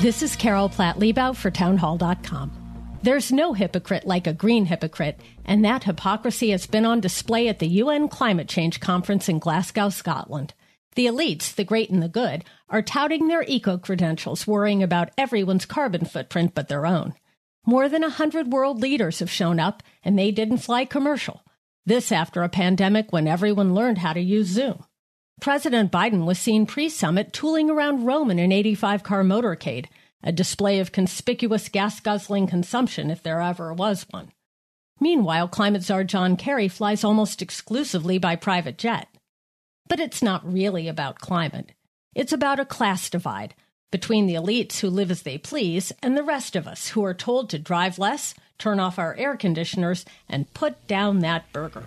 This is Carol Platt Liebau for townhall.com. There's no hypocrite like a green hypocrite, and that hypocrisy has been on display at the UN Climate Change Conference in Glasgow, Scotland. The elites, the great and the good, are touting their eco credentials, worrying about everyone's carbon footprint but their own. More than a hundred world leaders have shown up, and they didn't fly commercial. This after a pandemic when everyone learned how to use Zoom. President Biden was seen pre summit tooling around Rome in an 85 car motorcade, a display of conspicuous gas guzzling consumption if there ever was one. Meanwhile, climate czar John Kerry flies almost exclusively by private jet. But it's not really about climate. It's about a class divide between the elites who live as they please and the rest of us who are told to drive less, turn off our air conditioners, and put down that burger.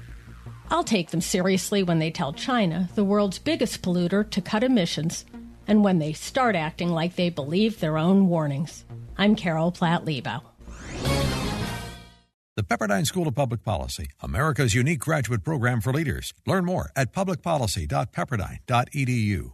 I'll take them seriously when they tell China, the world's biggest polluter, to cut emissions, and when they start acting like they believe their own warnings. I'm Carol Platt Liebau. The Pepperdine School of Public Policy, America's unique graduate program for leaders. Learn more at publicpolicy.pepperdine.edu.